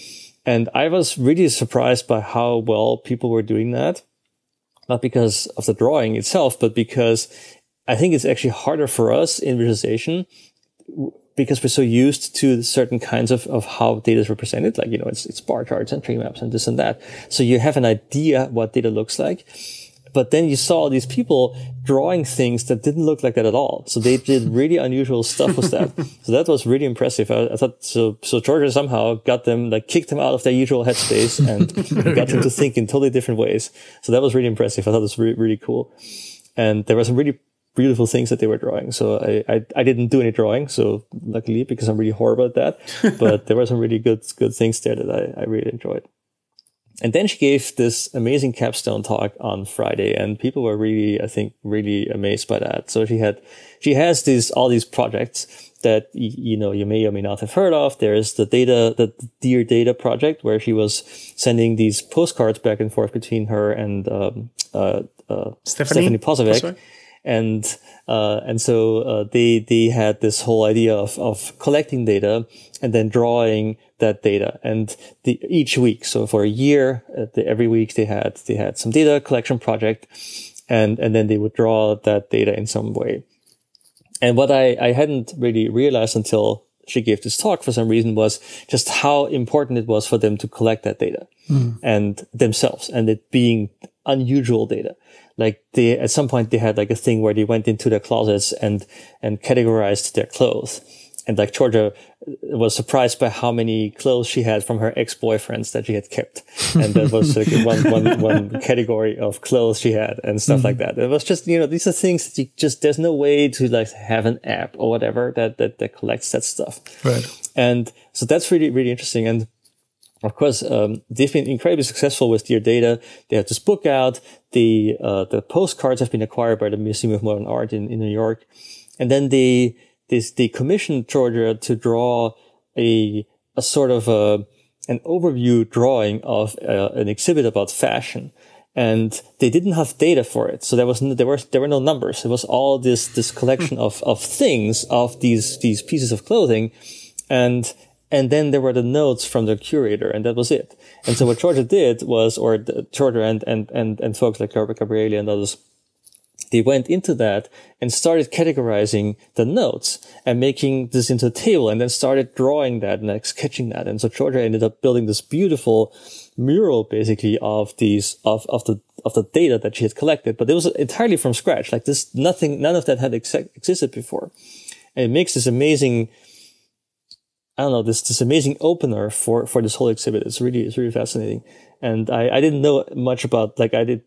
And I was really surprised by how well people were doing that. Not because of the drawing itself, but because I think it's actually harder for us in visualization because we're so used to certain kinds of, of how data is represented, like, you know, it's, it's bar charts and tree maps and this and that. So you have an idea what data looks like. But then you saw these people drawing things that didn't look like that at all. So they did really unusual stuff with that. so that was really impressive. I, I, thought so. So Giorgia somehow got them, like kicked them out of their usual headspace and got them to think in totally different ways. So that was really impressive. I thought it was really, really cool. And there were some really beautiful things that they were drawing. So I, I, I, didn't do any drawing. So luckily, because I'm really horrible at that, but there were some really good, good things there that I, I really enjoyed. And then she gave this amazing capstone talk on Friday and people were really, I think, really amazed by that. So she had, she has these, all these projects that, you know, you may or may not have heard of. There's the data, the Dear Data project where she was sending these postcards back and forth between her and, um, uh, uh, Stephanie, Stefanie Posavec and uh, and so uh, they they had this whole idea of of collecting data and then drawing that data. And the, each week so for a year uh, the, every week they had they had some data collection project and and then they would draw that data in some way. And what I I hadn't really realized until she gave this talk for some reason was just how important it was for them to collect that data mm. and themselves and it being unusual data like they at some point they had like a thing where they went into their closets and and categorized their clothes and like Giorgia was surprised by how many clothes she had from her ex-boyfriends that she had kept. And that was like one, one, one category of clothes she had and stuff mm-hmm. like that. It was just, you know, these are things that you just, there's no way to like have an app or whatever that, that, that collects that stuff. Right. And so that's really, really interesting. And of course, um, they've been incredibly successful with their Data. They have this book out. The uh, the postcards have been acquired by the Museum of Modern Art in, in New York, and then they this they commissioned Giorgia to draw a a sort of a an overview drawing of uh, an exhibit about fashion and they didn't have data for it. So there was no, there were there were no numbers. It was all this this collection of of things of these these pieces of clothing, and and then there were the notes from the curator, and that was it. And so what Giorgia did was, or Giorgia and, and, and, and folks like Herbert Gabrieli and others, they went into that and started categorizing the notes and making this into a table and then started drawing that and like sketching that. And so Giorgia ended up building this beautiful mural basically of these, of, of the, of the data that she had collected, but it was entirely from scratch. Like this, nothing, none of that had ex- existed before. And it makes this amazing, I don't know, this, this amazing opener for, for this whole exhibit. It's really, it's really fascinating. And I, I didn't know much about, like, I did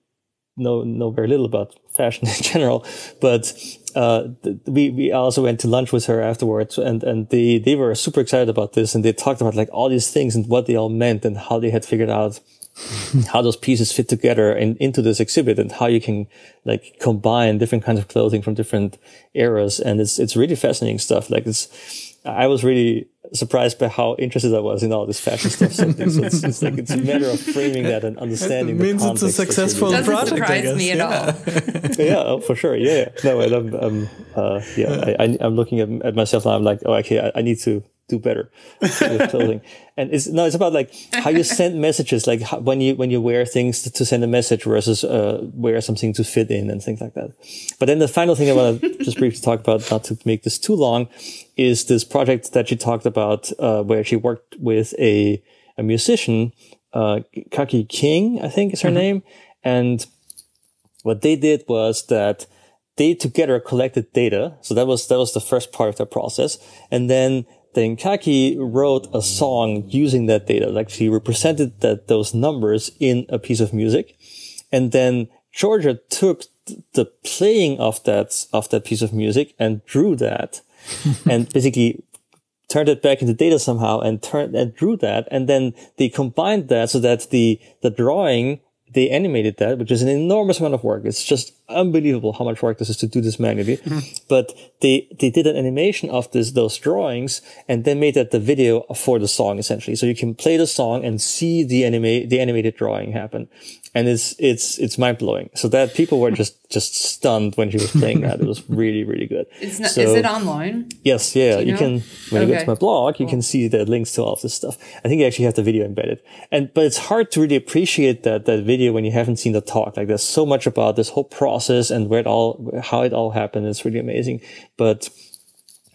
know, know very little about fashion in general, but, uh, we, we also went to lunch with her afterwards and, and they, they were super excited about this and they talked about like all these things and what they all meant and how they had figured out how those pieces fit together and into this exhibit and how you can like combine different kinds of clothing from different eras. And it's, it's really fascinating stuff. Like it's, I was really surprised by how interested I was in all this fashion stuff. So, it's, it's, like it's a matter of framing that and understanding. It means it's a successful Doesn't project. surprise me at yeah. all. yeah, oh, for sure. Yeah, no, I'm, I'm uh, yeah, I, am looking at, at myself now. I'm like, oh, okay, I, I, need to do better with clothing. and it's no, it's about like how you send messages, like how, when you when you wear things to, to send a message versus uh, wear something to fit in and things like that. But then the final thing I want to just briefly talk about, not to make this too long, is this project that she talked about uh, where she worked with a a musician, uh, Kaki King, I think is her mm-hmm. name, and what they did was that they together collected data. So that was, that was the first part of their process. And then then Kaki wrote a song using that data. Like she represented that those numbers in a piece of music. And then Giorgia took the playing of that, of that piece of music and drew that and basically turned it back into data somehow and turned and drew that. And then they combined that so that the, the drawing they animated that, which is an enormous amount of work. It's just unbelievable how much work this is to do this manually. Mm-hmm. But they, they did an animation of this, those drawings and then made that the video for the song essentially. So you can play the song and see the anime, the animated drawing happen and it's it's it's mind blowing. So that people were just just stunned when she was playing that. It was really really good. It's not, so, is it online? Yes, yeah. You, you can when okay. you go to my blog, you cool. can see the links to all of this stuff. I think you actually have the video embedded, and but it's hard to really appreciate that that video when you haven't seen the talk. Like there's so much about this whole process and where it all how it all happened. It's really amazing, but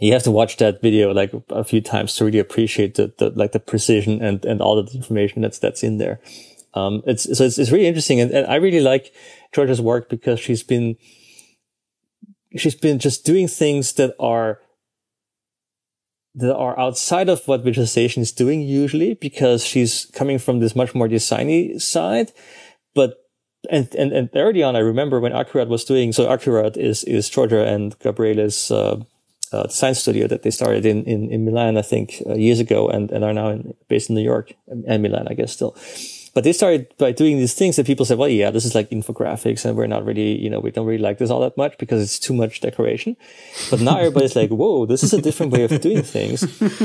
you have to watch that video like a few times to really appreciate the, the like the precision and and all the information that's that's in there. Um, it's, so it's, it's really interesting. And, and I really like Giorgia's work because she's been, she's been just doing things that are, that are outside of what visualization is doing usually because she's coming from this much more designy side. But, and, and, and early on, I remember when Accurat was doing, so Accurat is, is Giorgia and Gabriele's, uh, uh, science studio that they started in, in, in Milan, I think, uh, years ago and, and are now in, based in New York and Milan, I guess still. But they started by doing these things that people said, well, yeah, this is like infographics and we're not really, you know, we don't really like this all that much because it's too much decoration. But now everybody's like, whoa, this is a different way of doing things.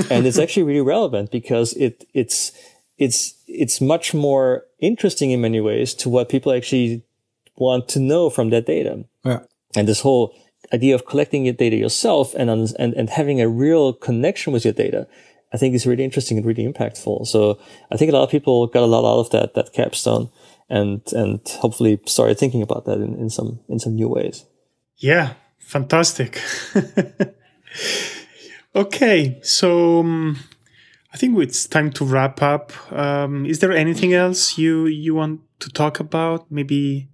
And it's actually really relevant because it, it's, it's, it's much more interesting in many ways to what people actually want to know from that data. Yeah. And this whole idea of collecting your data yourself and, and, and having a real connection with your data I think is really interesting and really impactful. So I think a lot of people got a lot out of that, that capstone and, and hopefully started thinking about that in, in some, in some new ways. Yeah. Fantastic. okay. So, um, I think it's time to wrap up. Um, is there anything else you, you want to talk about? Maybe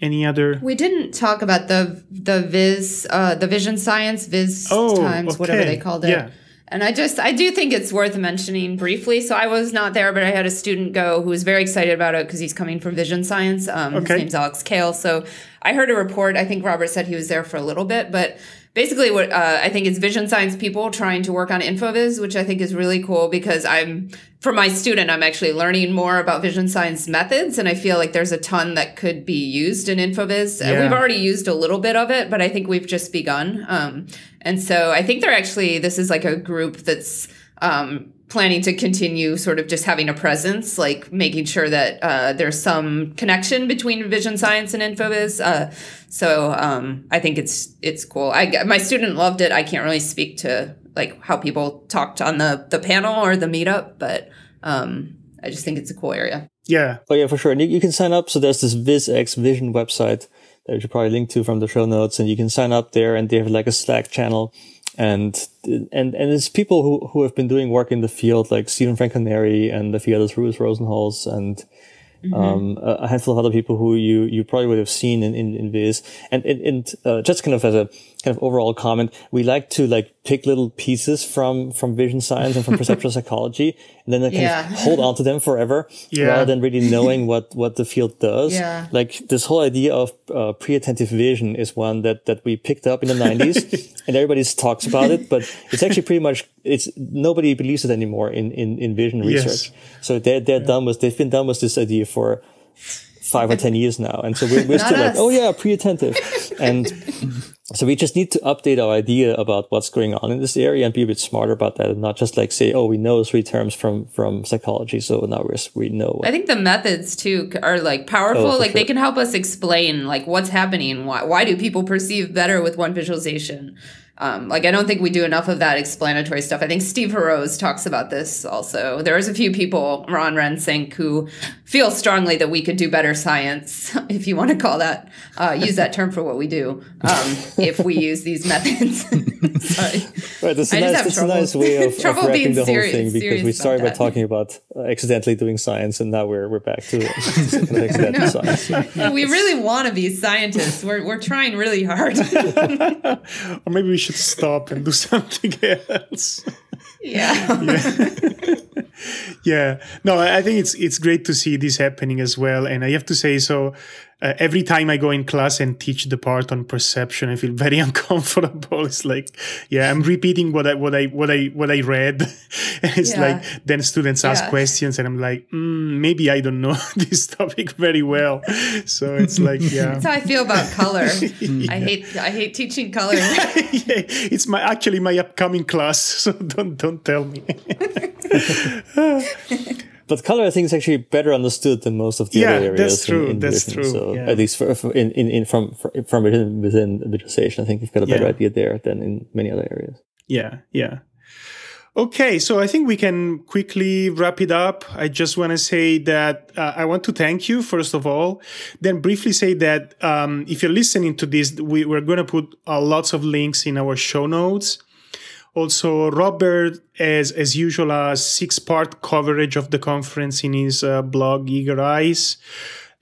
any other we didn't talk about the the viz uh the vision science viz oh, times okay. whatever they called it yeah. And I just, I do think it's worth mentioning briefly. So I was not there, but I had a student go who was very excited about it because he's coming from vision science. Um, okay. His name's Alex Kale. So I heard a report. I think Robert said he was there for a little bit, but basically what uh, I think is vision science people trying to work on InfoVis, which I think is really cool because I'm, for my student, I'm actually learning more about vision science methods. And I feel like there's a ton that could be used in InfoVis. Yeah. We've already used a little bit of it, but I think we've just begun. Um, and so I think they're actually, this is like a group that's, um, planning to continue sort of just having a presence, like making sure that uh, there's some connection between vision science and InfoVis. Uh, so um, I think it's it's cool. I my student loved it. I can't really speak to like how people talked on the the panel or the meetup, but um, I just think it's a cool area. Yeah. Oh yeah, for sure. And you, you can sign up. So there's this VisX Vision website that you should probably link to from the show notes, and you can sign up there. And they have like a Slack channel, and and and it's people who who have been doing work in the field, like Steven Franconeri and the Fialis Ruiz Rosenholtz and Mm-hmm. Um, a handful of other people who you, you probably would have seen in, in, in Viz. And, and, and uh, just kind of as a kind of overall comment, we like to like pick little pieces from, from vision science and from perceptual psychology and then kind yeah. of hold on to them forever yeah. rather than really knowing what, what the field does. Yeah. Like this whole idea of uh, pre-attentive vision is one that, that we picked up in the nineties and everybody talks about it, but it's actually pretty much, it's, nobody believes it anymore in, in, in vision research. Yes. So they're, they're yeah. done with, they've been done with this idea for five or ten years now. And so we're, we're still us. like, oh yeah, pre-attentive. And so we just need to update our idea about what's going on in this area and be a bit smarter about that and not just like say, oh, we know three terms from, from psychology. So now we're, we know. I think the methods too are like powerful. Oh, like sure. they can help us explain like what's happening. Why, why do people perceive better with one visualization? Um, like I don't think we do enough of that explanatory stuff. I think Steve Haroz talks about this also. There's a few people, Ron Rensink, who feel strongly that we could do better science, if you want to call that, uh, use that term for what we do, um, if we use these methods. Sorry. Right, that's a, nice, that's a nice way of, of wrapping the whole thing because we started by talking about uh, accidentally doing science and now we're, we're back to accidental science. we really want to be scientists. We're, we're trying really hard. or maybe we should should stop and do something else. Yeah. yeah. yeah. No, I think it's it's great to see this happening as well. And I have to say, so uh, every time I go in class and teach the part on perception, I feel very uncomfortable. It's like, yeah, I'm repeating what I what I what I what I read, and it's yeah. like then students ask yeah. questions, and I'm like, mm, maybe I don't know this topic very well. So it's like, yeah, that's how I feel about color. yeah. I hate I hate teaching color. yeah, it's my actually my upcoming class, so don't don't tell me. But color, I think, is actually better understood than most of the yeah, other areas. that's true. In, in that's true. So yeah. at least for, for in, in, in, from from within within visualization, I think you've got a better Yeah. idea there than in many other areas. Yeah, yeah. Okay, so I think we can quickly wrap it up. I just want to say that uh, I want to thank you, first of all. Then briefly say that um, if you're listening to this, we, we're going to put uh, lots of links in our show notes. Also, Robert, as as usual, a six part coverage of the conference in his uh, blog Eager Eyes.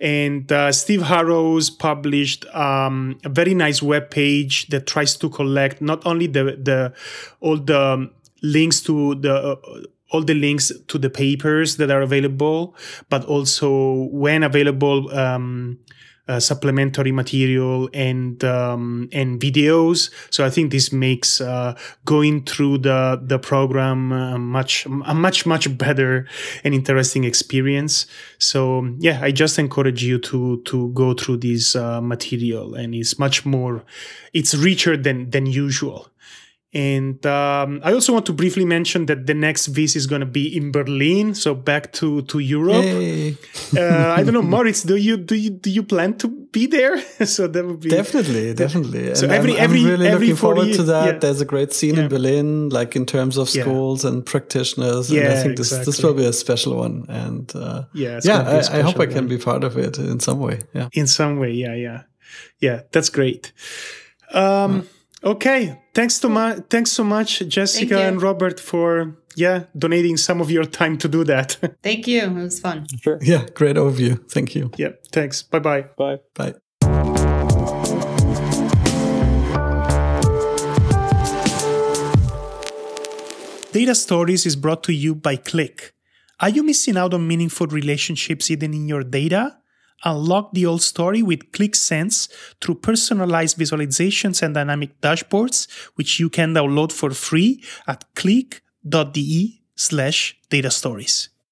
And uh, Steve Haroz published um, a very nice web page that tries to collect not only the the all the links to the uh, all the links to the papers that are available, but also when available. Um, uh, supplementary material and um, and videos. So I think this makes uh, going through the the program uh, much a much much better and interesting experience. So yeah, I just encourage you to to go through this uh, material, and it's much more, it's richer than than usual. And um, I also want to briefly mention that the next VIS is going to be in Berlin, so back to to Europe. Uh, I don't know, Moritz. Do you do you do you plan to be there? so that would be definitely, definitely. So And every- I'm, every- I'm really every looking forward to that. yeah. There's a great scene Yeah. in Berlin, like in terms of Yeah. schools and practitioners. and I think this this will be a special one. And uh, Yeah, yeah, gonna be a I, I hope special I can be part of it in some way. Yeah. in some way. Yeah, yeah, yeah. That's great. Um, okay, thanks to my thanks so much, Jessica and Robert, for yeah donating some of your time to do that. Thank you. It was fun. Sure. Yeah, great overview. Thank you. yeah, thanks. Bye bye. Bye. Bye. Data Stories is brought to you by Qlik. Are you missing out on meaningful relationships hidden in your data? Unlock the old story with Qlik Sense through personalized visualizations and dynamic dashboards, which you can download for free at qlik.de slash data stories.